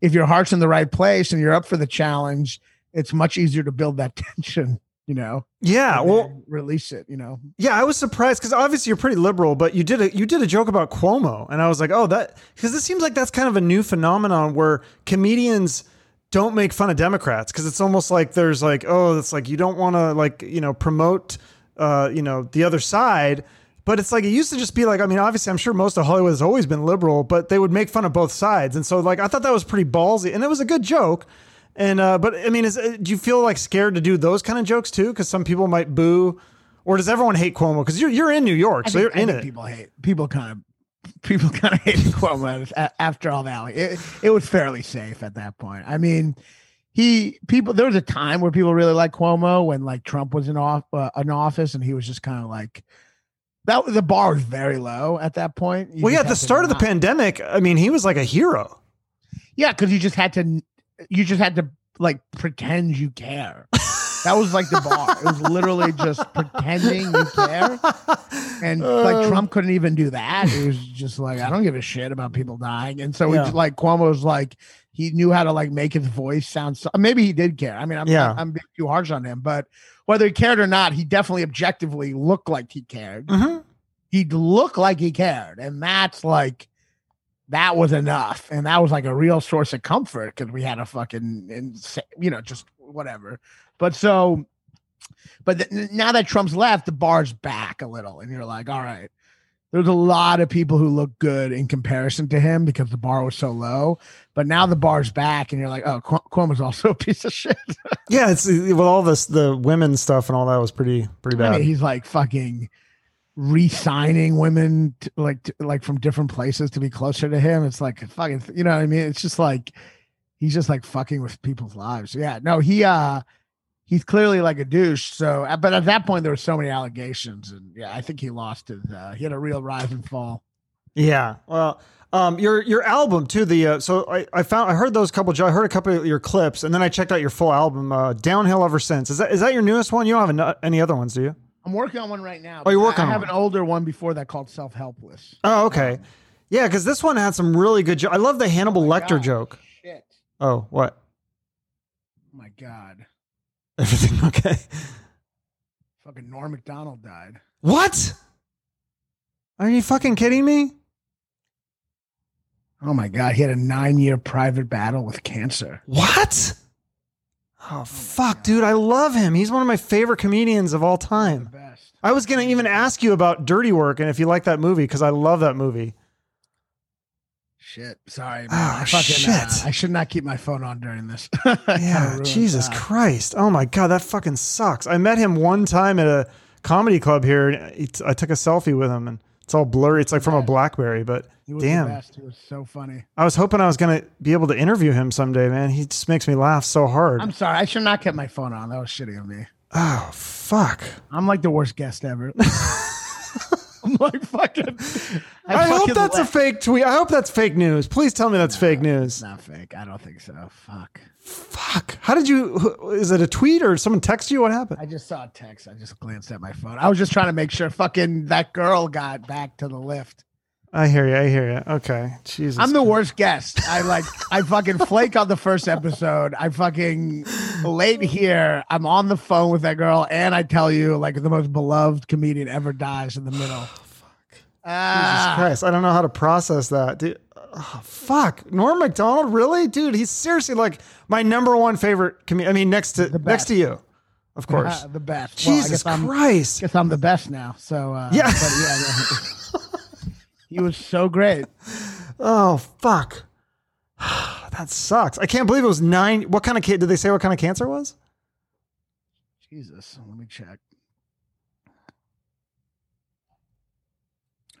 if your heart's in the right place and you're up for the challenge, it's much easier to build that <laughs> tension. You know, Yeah, well, release it. You know. yeah, I was surprised because obviously you're pretty liberal, but you did a you did a joke about Cuomo, and I was like, oh, that because it seems like that's kind of a new phenomenon where comedians don't make fun of Democrats because it's almost like there's like, oh, it's like you don't want to like you know promote uh you know the other side. But it's like it used to just be like I mean obviously I'm sure most of Hollywood has always been liberal, but they would make fun of both sides, and so like I thought that was pretty ballsy, and it was a good joke. And uh, but I mean, is uh, do you feel like scared to do those kind of jokes too? Because some people might boo, or does everyone hate Cuomo? Because you're you're in New York, I so think- you're in I think it. People hate people kind of people <laughs> kind of hated Cuomo after all that. It, it was fairly safe at that point. I mean, he people there was a time where people really liked Cuomo when like Trump was in off uh, in office and he was just kind of like that. The bar was very low at that point. You well, yeah, at the start of the pandemic, I mean, he was like a hero. Yeah, because you just had to you just had to like pretend you care. <laughs> That was like the bar. It was literally just pretending you care. And like Uh. Trump couldn't even do that. He was just like, I don't give a shit about people dying. And so Yeah. he like Cuomo was like, he knew how to like make his voice sound. So, maybe he did care. I mean, I'm, Yeah. I'm, I'm being too harsh on him, but whether he cared or not, he definitely objectively looked like he cared. Mhm. He'd look like he cared. And that's like, that was enough. And that was like a real source of comfort because we had a fucking, you know, just whatever. But so, but th- now that Trump's left, the bar's back a little, and you're like, all right. There's a lot of people who look good in comparison to him because the bar was so low. But now the bar's back, and you're like, oh, Cu- Cuomo's also <laughs> a piece of shit. <laughs> Yeah, it's with all this the women stuff and all that was pretty pretty I bad. mean, he's like fucking re-signing women to, like to, like from different places to be closer to him. It's like fucking, you know what I mean? It's just like he's just like fucking with people's lives. Yeah, no, he uh he's clearly like a douche. So, uh, but at that point there were so many allegations, and yeah, I think he lost his. Uh, he had a real rise and fall. Yeah. Well, um, your your album too. The uh, so I, I found I heard those couple. I heard a couple of your clips, and then I checked out your full album, uh, Downhill Ever Since. Is that is that your newest one? You don't have an, any other ones, do you? I'm working on one right now. Oh, you're working I on have one. an older one before that called Self Helpless. Oh, okay. Yeah, because this one had some really good. Jo- I love the Hannibal Lecter joke. Shit. Oh, what? Oh my god. <laughs> Everything okay? Fucking Norm Macdonald died. What? Are you fucking kidding me? Oh my god, he had a nine year private battle with cancer. What? Oh, oh fuck, dude! I love him. He's one of my favorite comedians of all time. best. I was gonna even ask you about Dirty Work and if you like that movie because I love that movie. Shit. Sorry, man. Oh, I fucking, shit. uh, I should not keep my phone on during this. <laughs> Yeah, Jesus that. Christ! Oh my god, that fucking sucks. I met him one time at a comedy club here. And it- I took a selfie with him, and it's all blurry. It's like from a BlackBerry, but He was the damn. He was so funny. I was hoping I was gonna be able to interview him someday. Man, he just makes me laugh so hard. I'm sorry. I should not kept my phone on. That was shitty of me. oh fuck! I'm like the worst guest ever. <laughs> <laughs> I'm like fucking. I, hope fucking that's a fake tweet. I hope that's fake news. Please tell me that's fake news. It's not fake. I don't think so. Fuck. Fuck. How did you? Is it a tweet or someone text you? What happened? I just saw a text. I just glanced at my phone. I was just trying to make sure fucking that girl got back to the lift. I hear you. I hear you. Okay. Jesus. I'm the worst guest. I like I fucking flake on the first episode. I fucking late here. I'm on the phone with that girl, and I tell you, like the most beloved comedian ever dies in the middle. Jesus Ah, Christ. I don't know how to process that. Dude, oh, fuck. Norm Macdonald, really? Dude, he's seriously like my number one favorite comedian. I mean, next to next to you. of course. the best. Well, I Jesus guess I'm, Christ. guess I'm the best now. So uh, Yeah. but yeah, <laughs> he was so great. Oh fuck. <sighs> that sucks. I can't believe it was nine. What kind of kid did they say? What kind of cancer it was? Jesus, let me check.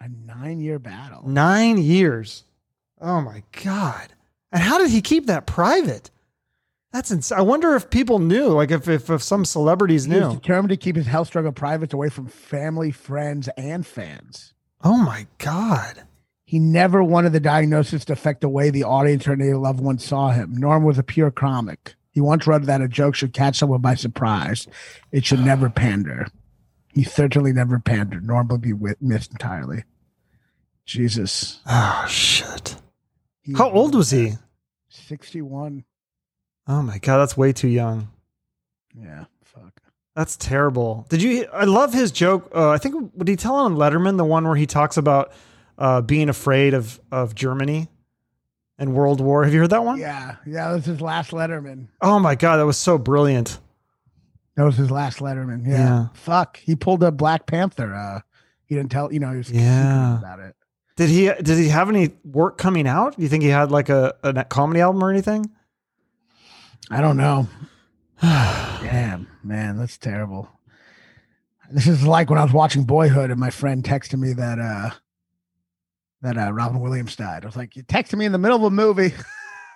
A nine-year battle. Nine years. Oh my god. And how did he keep that private? That's insane. I wonder if people knew, like if if, if some celebrities knew He knew. determined to keep his health struggle private, away from family, friends, and fans. Oh my god. He never wanted the diagnosis to affect the way the audience or any loved one saw him. Norm was a pure comic. He once wrote that a joke should catch someone by surprise. It should never pander. He certainly never pandered. Norm would be missed entirely. Jesus. Oh shit. He How old was he? 61. Oh my god, that's way too young. Yeah, fuck. That's terrible. Did you? I love his joke. Uh, I think would he tell on Letterman the one where he talks about uh, being afraid of of Germany and World War. Have you heard that one? Yeah, yeah, that was his last Letterman. Oh my god, that was so brilliant. That was his last Letterman. Yeah. Yeah. Fuck. He pulled a Black Panther. Uh, he didn't tell, you know, he was Yeah. about it. Did he? Did he have any work coming out? Do you think he had like a, a comedy album or anything? I don't know. <sighs> Damn, man, that's terrible. This is like when I was watching Boyhood and my friend texted me that uh that uh Robin Williams died. I was like, you texted me in the middle of a movie. <laughs>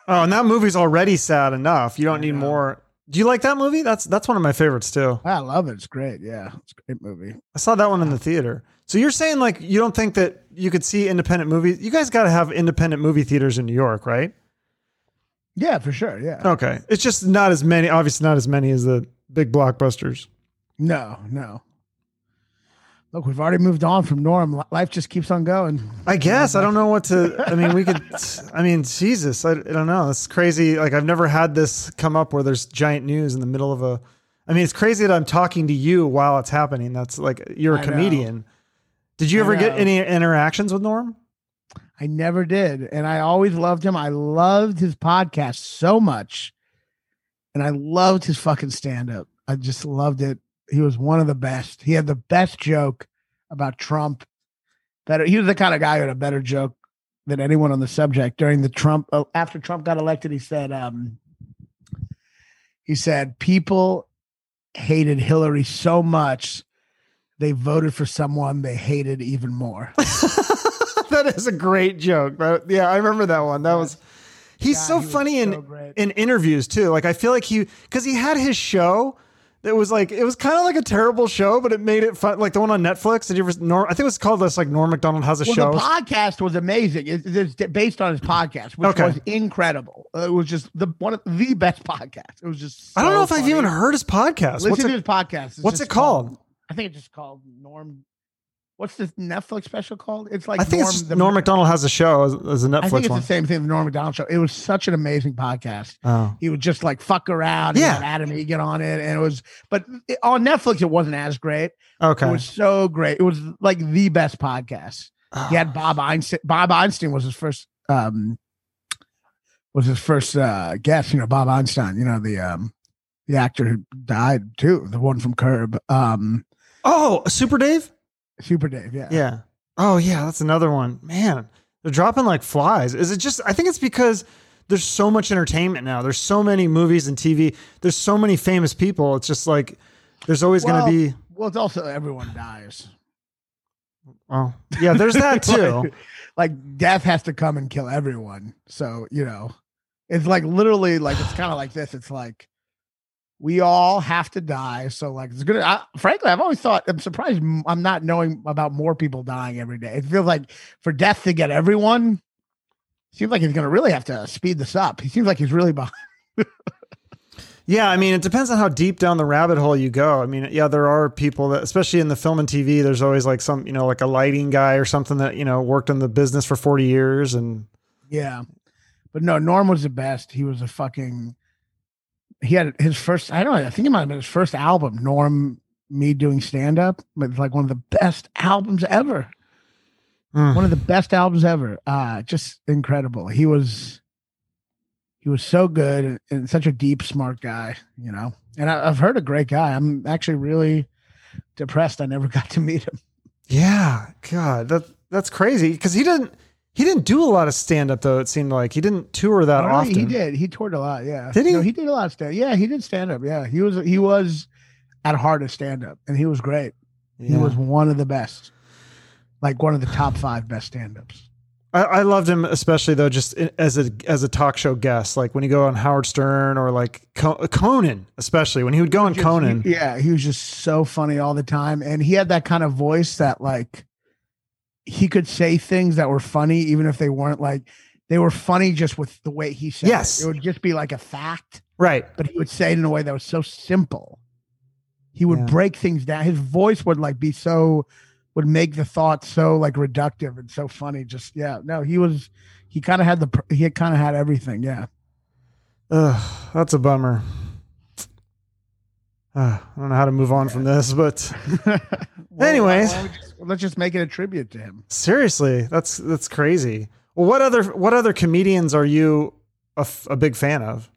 Oh, and that movie's already sad enough. You don't I need know. more. Do you like that movie? That's that's one of my favorites too. I love it. It's great. Yeah, it's a great movie. I saw that one in the theater. So you're saying like you don't think that you could see independent movies? You guys got to have independent movie theaters in New York, right? Yeah, for sure. Yeah. Okay, it's just not as many. Obviously, not as many as the big blockbusters. No, no. Look, we've already moved on from Norm. Life just keeps on going. I guess I don't know what to. I mean, we could. I mean, Jesus, I, I don't know. It's crazy. Like I've never had this come up where there's giant news in the middle of a. I mean, it's crazy that I'm talking to you while it's happening. That's like you're a comedian. Did you ever get any interactions with Norm? I never did. And I always loved him. I loved his podcast so much. And I loved his fucking stand up. I just loved it. He was one of the best. He had the best joke about Trump. Better. He was the kind of guy who had a better joke than anyone on the subject during the Trump uh, after Trump got elected. He said, um, he said people hated Hillary so much they voted for someone they hated even more. <laughs> that is a great joke. That- yeah, I remember that one. That was. He's God, so he funny in great. in interviews too. Like I feel like he because he had his show that was like it was kind of like a terrible show, but it made it fun. Like the one on Netflix. Did you ever? Norm, I think it was called this like Norm Macdonald has a well, show. the podcast was amazing. It- It's based on his podcast, which Okay. was incredible. It was just the one of the best <laughs> podcasts. It was just. I don't know if I've even heard his podcast. Listen What's to it? his podcast. It's what's it called? I think it's just called Norm. What's this Netflix special called? It's like I think Norm, the- Norm Macdonald has a show as, as a I think it's one. the same thing. The Norm Macdonald show. It was such an amazing podcast. Oh, He would just like fuck around. Yeah. Adam Eget get on it, and it was. But it, on Netflix, it wasn't as great. okay. It was so great. It was like the best podcast. He had Bob Einstein. Bob Einstein was his first um was his first uh guest, you know, Bob Einstein, you know, the um the actor who died too, the one from Curb. Um oh, Super Dave. Super Dave, yeah. Yeah. Oh yeah, that's another one. Man, they're dropping like flies. Is it just I think it's because there's so much entertainment now. There's so many movies and TV. There's so many famous people. It's just like there's always Well, going to be Well, it's also everyone dies. well, yeah, there's that <laughs> too. like, like, death has to come and kill everyone. So, you know, it's like literally like it's kind of like this. It's like we all have to die. So like it's gonna. I, frankly, I've always thought I'm surprised I'm not knowing about more people dying every day. It feels like for death to get everyone, seems like he's gonna really have to speed this up. He seems like he's really behind. Yeah, I mean, it depends on how deep down the rabbit hole you go. I mean, yeah, there are people that, especially in the film and TV, there's always like some, you know, like a lighting guy or something that, you know, worked in the business for 40 years. And Yeah, but no, Norm was the best. He was a fucking. He had his first. I don't know. I think it might have been his first album. Norm, me doing stand up. It's like one of the best albums ever. Mm. One of the best albums ever. Uh just incredible. He was. he was so good and, and such a deep, smart guy, you know. And I, I've heard a great guy. I'm actually really depressed. I never <laughs> got to meet him. Yeah, God, that that's crazy because he didn't he didn't do a lot of stand up though. It seemed like he didn't tour that Oh, no, often. He did. He toured a lot. Yeah. Did he? No, he did a lot of stand. Yeah, he did stand up. Yeah, he was. He was at heart a stand up, and he was great. He was one of the best, like one of the top five best stand ups. I, I loved him especially though, just as a as a talk show guest. Like when he go on Howard Stern or like Co- Conan, especially when he would go on Conan. yeah, he was just so funny all the time, and he had that kind of voice that like he could say things that were funny, even if they weren't like they were funny just with the way he said. Yes. it, it would just be like a fact, Right. but he would say it in a way that was so simple. He would Yeah. break things down. His voice would like be so would make the thought so like reductive and so funny. Just yeah, no, he was he kind of had the he kind of had everything. Yeah. Ugh, that's a bummer. Uh, <sighs> I don't know how to move on from this, but <laughs> Well, Anyways. why don't we just- let's just make it a tribute to him. seriously, that's that's crazy. Well, what other what other comedians are you a, f- a big fan of?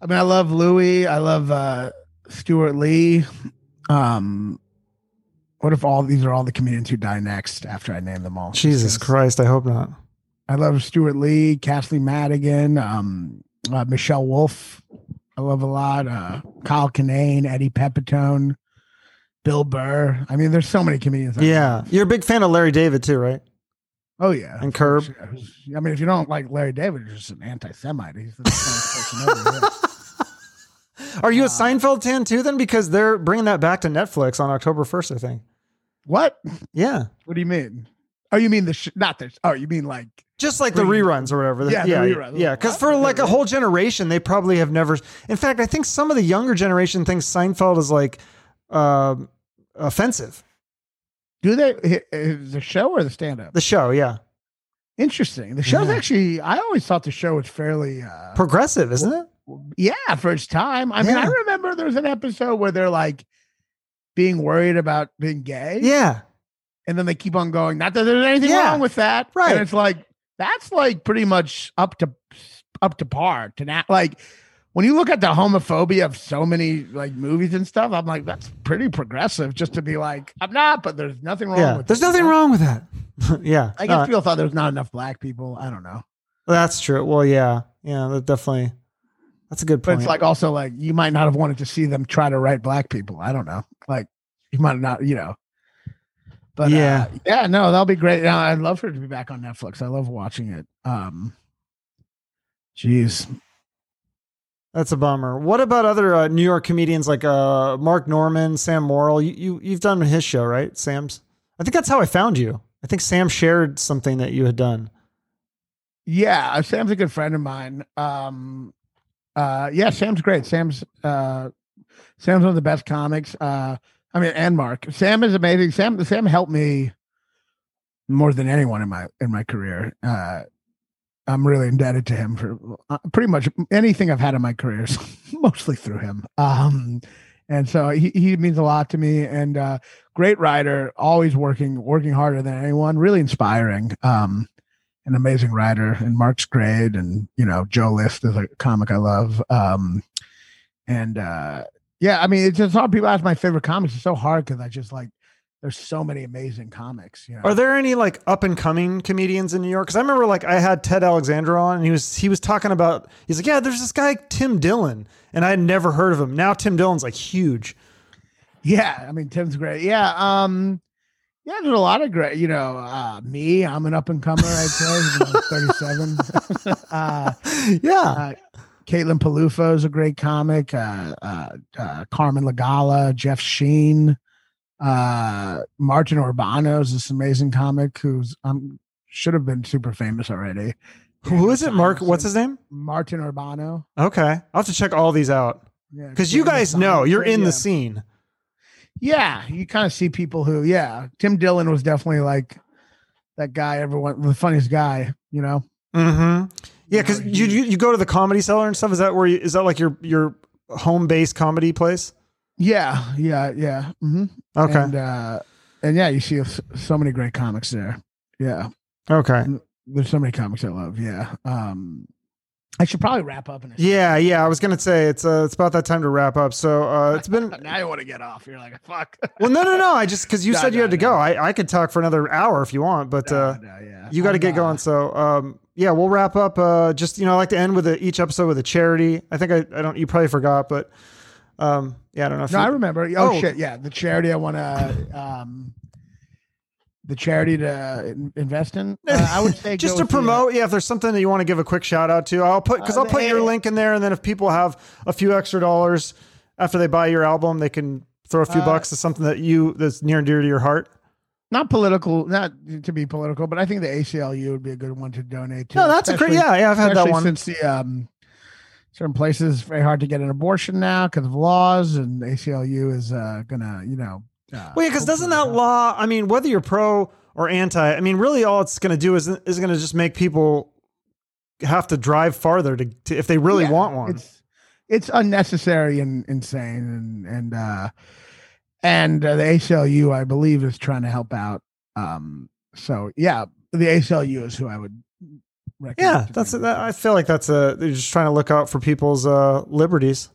I mean, I love Louis. I love uh, Stewart Lee. Um, what if all these are all the comedians who die next after I name them all? Jesus Christ, I hope not. I love Stewart Lee, Kathleen Madigan, um, uh, Michelle Wolf. I love a lot. Uh, Kyle Kinane, Eddie Pepitone, Bill Burr. I mean, there's so many comedians. Yeah, you're a big fan of Larry David too, right? Oh yeah. And Curb. I mean, if you don't like Larry David, you're just an anti-Semite. He's the person <laughs> Are you a Uh, Seinfeld fan too? Then because they're bringing that back to Netflix on October first, I think. What? Yeah, What do you mean? Oh, you mean the sh- not the? Sh- Oh, you mean like just like the reruns or whatever. Yeah, the yeah, reruns. yeah. Because for like a whole generation, they probably have never. In fact, I think some of the younger generation thinks Seinfeld is like um offensive. Do they is the show or the stand up? The show, yeah, Interesting. The show's Yeah. actually I always thought the show was fairly uh progressive, isn't it? yeah, for its time. I mean, I Yeah. remember there was an episode where they're like being worried about being gay. Yeah, And then they keep on going, not that there's anything Yeah. wrong with that. Right. And it's like that's like pretty much up to up to par to now. Like when you look at the homophobia of so many like movies and stuff, I'm like, that's pretty progressive just to be like, I'm not, but there's nothing wrong yeah. with There's it, nothing wrong with that. <laughs> yeah, I guess No, people thought there was not enough black people. I don't know. that's true. Well, yeah, yeah. That definitely. That's a good But point. it's like also like you might not have wanted to see them try to write black people. I don't know. Like you might not, you know. But Yeah. yeah, yeah, no, that'll be great. I'd love for it to be back on Netflix. I love watching it. Um, jeez, That's a bummer. What about other uh, New York comedians like uh, Mark Norman, Sam Morrill? You, you you've done his show, right? Sam's. I think that's how I found you. I think Sam shared something that you had done. yeah, uh, Sam's a good friend of mine. Um, uh, yeah, Sam's great. Sam's uh, Sam's one of the best comics. I mean, and Mark. Sam is amazing. Sam Sam helped me more than anyone in my in my career. Uh, I'm really indebted to him for uh, pretty much anything I've had in my career, is <laughs> mostly through him. Um, and so he, he means a lot to me. And uh, great writer, always working working harder than anyone. Really inspiring. Um, an amazing writer, and Mark's great. And you know, Joe List is a comic I love. Um, and uh, yeah, I mean, it's just hard. People ask my favorite comics. It's so hard because I just like there's so many amazing comics. You know, Are there any like up and coming comedians in New York? Because I remember like I had Ted Alexandro on, and he was he was talking about he's like, yeah, there's this guy Tim Dillon, and I had never heard of him. Now Tim Dillon's like huge. Yeah, I mean Tim's great. Yeah, um, yeah, there's a lot of great. You know, uh, me, I'm an up and comer. I'd say, you know, 37. <laughs> uh, <laughs> yeah, uh, Caitlin Peluffo is a great comic. Uh, uh, uh, Carmen Lagala, Jeff Sheen, uh, Martin Urbano is this amazing comic who's um should have been super famous already. who is it? Mark, what's his name? Martin Urbano. Okay, I'll have to check all these out Yeah, because you guys know you're in Yeah. the scene. Yeah, you kind of see people who, yeah, Tim Dillon was definitely like that guy. Everyone, the funniest guy, you know. Mm-hmm. Yeah, because you, you you go to the comedy cellar and stuff. Is that where you, is that like your your home base comedy place? Yeah, yeah, yeah. hmm Okay, and uh, and yeah, you see so many great comics there. Yeah, okay. there's so many comics I love. Yeah. Um, I should probably wrap up in a Yeah, yeah. I was gonna say it's uh, it's about that time to wrap up. So uh, <laughs> it's been now you want to get off. You're like, fuck. well, no, no, no. I just because you <laughs> No, said you no, had to go. I I could talk for another hour if you want, but No, uh, no, yeah. you got to get going. So um, yeah, we'll wrap up. Uh, just you know, I like to end with a, each episode with a charity. I think I I don't. You probably forgot, but um, yeah, I don't know. If No, you, I remember. Oh, Oh. shit, yeah, the charity I want to, um, the charity to invest in. Uh, I would say <laughs> just to with the, promote yeah if there's something that you want to give a quick shout out to i'll put because Uh, i'll put your link in there and then if people have a few extra dollars after they buy your album they can throw a few Uh, bucks to something that you that's near and dear to your heart not political, not to be political, but I think the ACLU would be a good one to donate to. no that's a great yeah yeah i've had that one since the um, certain places very hard to get an abortion now because of laws, and ACLU is uh, gonna, you know. Uh, well yeah because doesn't that law i mean whether you're pro or anti i mean really all it's to do is is to just make people have to drive farther to, to if they really Yeah, want one It's it's unnecessary and insane, and and uh, and uh, the ACLU, I believe, is trying to help out. Um, so yeah, the ACLU is who I would. recommend yeah that's donate that, i feel like that's a they're just trying to look out for people's uh liberties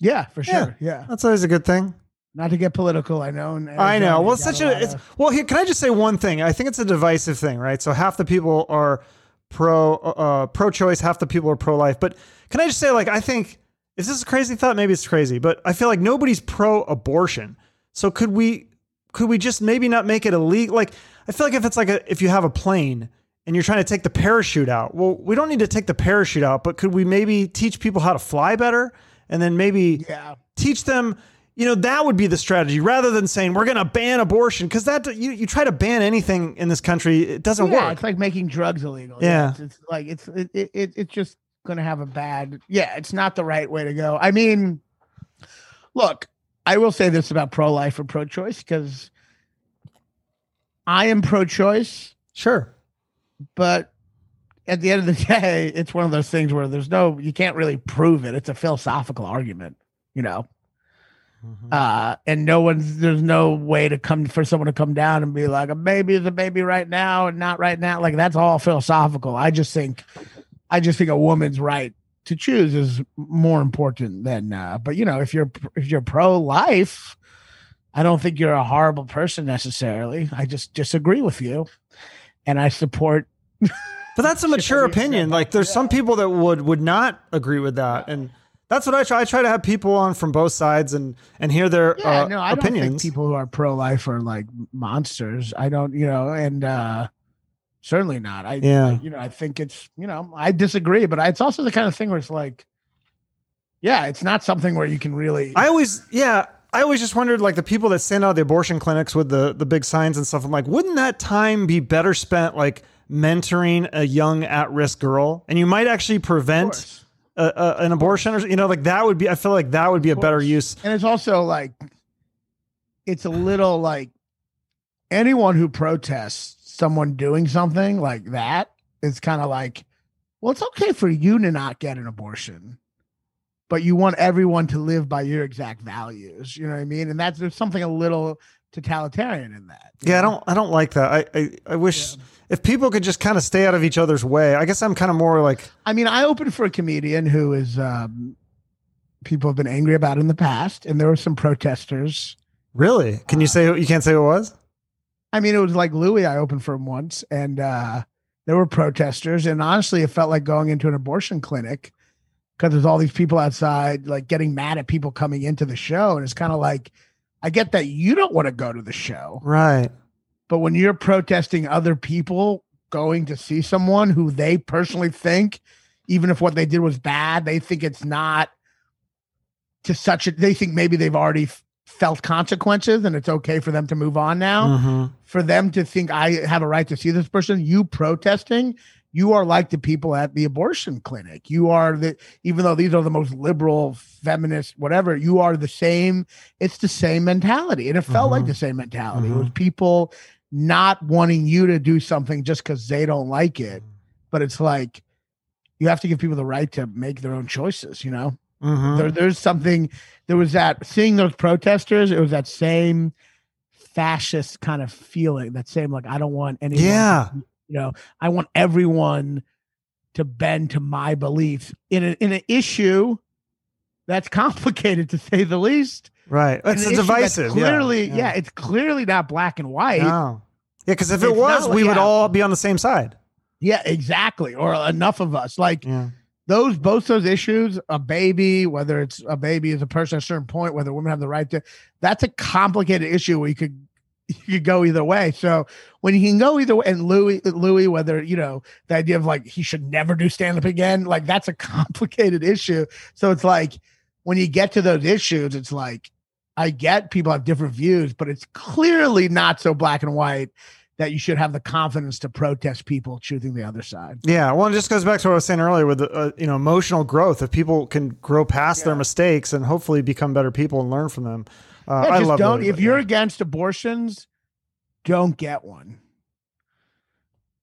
yeah, for sure. Yeah. that's always a good thing not to get political. I know. I know. Well, such a a. It's of- well. Here, can I just say one thing? I think it's a divisive thing, right? So half the people are pro uh, pro-choice, half the people are pro-life. But can I just say, like, I think is this a crazy thought? Maybe it's crazy, but I feel like nobody's pro-abortion. So could we could we just maybe not make it illegal? Like, I feel like if it's like a if you have a plane and you're trying to take the parachute out, well, we don't need to take the parachute out, but could we maybe teach people how to fly better, and then maybe yeah. teach them you know that would be the strategy rather than saying we're going to ban abortion because that you, you try to ban anything in this country it doesn't yeah, work it's like making drugs illegal. Yeah. it's, it's like it's it, it, it it's just gonna have a bad. Yeah, it's not the right way to go. I mean, look, I will say this about pro life or pro choice because I am pro choice, sure. But at the end of the <laughs> day, it's one of those things where there's no you can't really prove it. It's a philosophical argument, you know. uh and no one's there's no way to come for someone to come down and be like a baby is a baby right now and not right now. Like that's all philosophical. I just think i just think a woman's right to choose is more important than uh but you know if you're if you're pro-life i don't think you're a horrible person necessarily. I just disagree with you and i support <laughs> but that's a <laughs> mature opinion. like there's yeah. some people that would would not agree with that and that's what i try i try to have people on from both sides and and hear their yeah uh, no i don't opinions. think people who are pro-life are like monsters. I don't you know and uh certainly not i Yeah. you know i think it's you know i disagree but I, it's also the kind of thing where it's like yeah it's not something where you can really i always yeah I always just wondered, like the people that stand out of the abortion clinics with the the big signs and stuff. I'm like, wouldn't that time be better spent like mentoring a young at risk girl, and you might actually prevent a, a, an abortion or you know like that would be i feel like that would be a better use and it's also like it's a little like anyone who protests someone doing something like that is kind of like well it's okay for you to not get an abortion but you want everyone to live by your exact values you know what i mean? And that's there's something a little totalitarian in that yeah i don't i don't like that. I i, I wish Yeah. if people could just kind of stay out of each other's way i guess i'm kind of more like I mean, I opened for a comedian who is um, people have been angry about in the past, and there were some protesters. really? Can you say you can't say who it was I mean, it was like Louis. I opened for him once, and uh, there were protesters, and honestly, it felt like going into an abortion clinic because there's all these people outside, like getting mad at people coming into the show, and it's kind of like, I get that you don't want to go to the show, right but when you're protesting other people going to see someone who they personally think, even if what they did was bad, they think it's not to such a, they think maybe they've already felt consequences and it's okay for them to move on now. Mhm. For them to think I have a right to see this person, you protesting, you are like the people at the abortion clinic. You are the, even though these are the most liberal, feminist, whatever, you are the same. It's the same mentality. And it felt like Mhm. the same mentality. It was people not wanting you to do something just because they don't like it. But it's like you have to give people the right to make their own choices, you know? Mhm. There, there's something, there was that seeing those protesters, it was that same fascist kind of feeling, that same, like, I don't want anyone. Yeah. You know, I want everyone to bend to my beliefs in an in an issue that's <laughs> complicated to say the least. Right. It's a divisive. yeah, Clearly, yeah. it's clearly not black and white. No. Yeah, because if it was, we would yeah. all be on the same side. Yeah, exactly. Or enough of us. Like Yeah. Those both those issues, a baby, whether it's a baby is a person at a certain point, whether women have the right to that's a complicated issue where you could <laughs> you could go either way. So when you can go either way, and Louis, Louis, whether you know the idea of like he should never do stand up again, like that's a <laughs> complicated issue. So it's like when you get to those issues, it's like I get people have different views, but it's clearly not so black and white that you should have the confidence to protest people choosing the other side. Yeah, well, it just goes back to what I was saying earlier with the, uh, you know emotional growth. If people can grow past their mistakes and hopefully become better people and learn from them, uh, Yeah, I just love. don't. If you're yeah. against abortions, don't get one.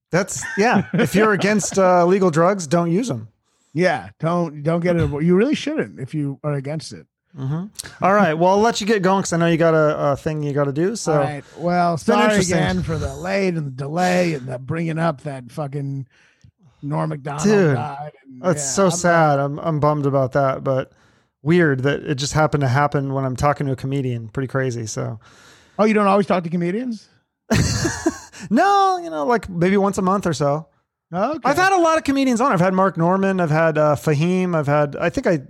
that's yeah. if you're against uh, <laughs> legal drugs, don't use them. Yeah, don't don't get it. You really shouldn't if you are against it. Hmm All right. Well, I'll let you get going because I know you got a, a thing you got to do. So All right. Well, sorry again for the late and the delay and the bringing up that fucking Norm Macdonald Dude, died. And, that's yeah, so I'm, sad. I'm I'm bummed about that, but weird that it just happened to happen when I'm talking to a comedian. Pretty crazy. So oh, you don't always talk to comedians? <laughs> no, you know, like maybe once a month or so. Okay. I've had a lot of comedians on. I've had Mark Norman. I've had uh, Fahim. I've had. I think I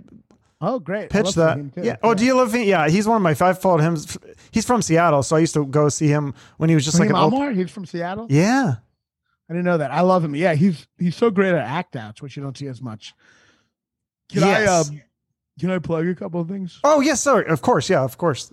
oh, great. Pitch that. Yeah. Oh, do you love him? Yeah, he's one of my. I've followed him. He's from Seattle, so I used to go see him when he was just like Raheem an. Op- Almar? He's from Seattle. yeah. I didn't know that. I love him. Yeah, he's he's so great at act outs, which you don't see as much. Can Yes. I um can I plug a couple of things? Oh yes, sir. Of course. Yeah. Of course.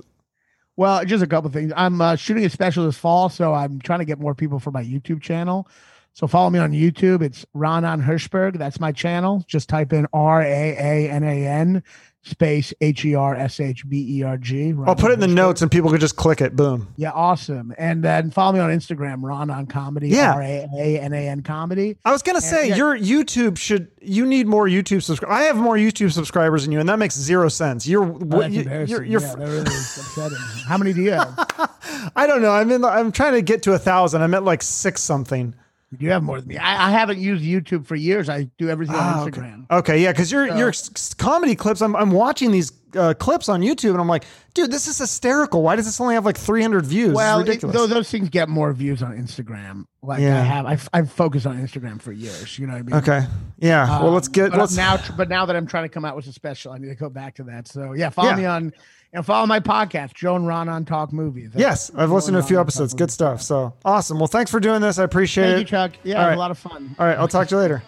Well, just a couple of things. I'm uh, shooting a special this fall, so I'm trying to get more people for my YouTube channel. So follow me on YouTube. It's Raanan Hershberg. That's my channel. Just type in R A A N A N space H E R S H B E R G. I'll put it in the notes and people could just click it. Boom. Yeah, awesome. And then follow me on Instagram, Raanan Comedy. Yeah. R A A N A N Comedy. I was gonna say yeah. your YouTube should. You need more YouTube subscribers. I have more YouTube subscribers than you, and that makes zero sense. You're. Oh, you, you're. you're yeah, really upsetting. How many do you have? <laughs> I don't know. I'm in. The, I'm trying to get to a thousand. I'm at like six something. You have more than me. I, I haven't used YouTube for years. I do everything on Oh, okay. Instagram. Okay, yeah, because your So- your comedy clips, I'm I'm watching these uh, clips on YouTube, and I'm like, dude, this is hysterical. Why does this only have like 300 views? Well, it, those, those things get more views on Instagram. Like Yeah. I have, I've, I've focused on Instagram for years. You know what I mean? okay, yeah. well, Um, let's get but let's now. But now that I'm trying to come out with a special, I need to go back to that. So yeah, follow Yeah. me on and follow my podcast, Joe and Ron on Talk Movies. That's Yes, I've Joe listened to a few Ron episodes. Good stuff. So awesome. Well, thanks for doing this. I appreciate Thank it. you, Chuck. Yeah, All right. a lot of fun. All right, I'll talk to you later.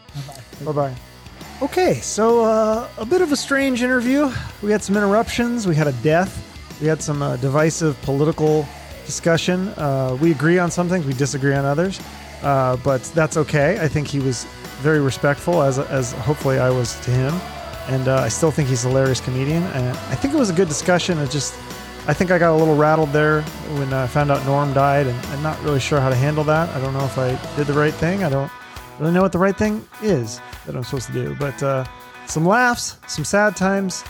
Bye bye. Okay, so uh, a bit of a strange interview. We had some interruptions. We had a death. We had some uh, divisive political discussion. Uh, we agree on some things. We disagree on others. Uh, but that's okay. I think he was very respectful, as as hopefully I was to him. And uh, I still think he's a hilarious comedian. And I think it was a good discussion. It just, I think I got a little rattled there when I found out Norm died, and I'm not really sure how to handle that. I don't know if I did the right thing. I don't really know what the right thing is that I'm supposed to do. But uh, some laughs, some sad times.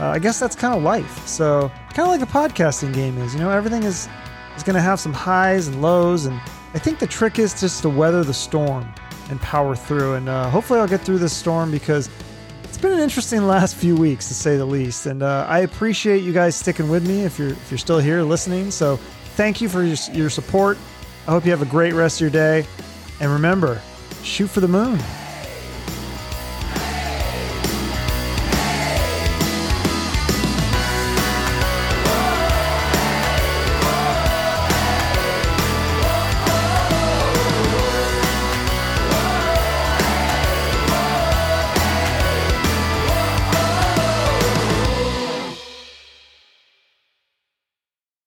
Uh, I guess that's kind of life. So kind of like a podcasting game is. You know, everything is is going to have some highs and lows, and I think the trick is just to weather the storm and power through. And uh, hopefully, I'll get through this storm because it's been an interesting last few weeks to say the least. And uh, I appreciate you guys sticking with me if you're if you're still here listening. So thank you for your, your support. I hope you have a great rest of your day. And remember, shoot for the moon.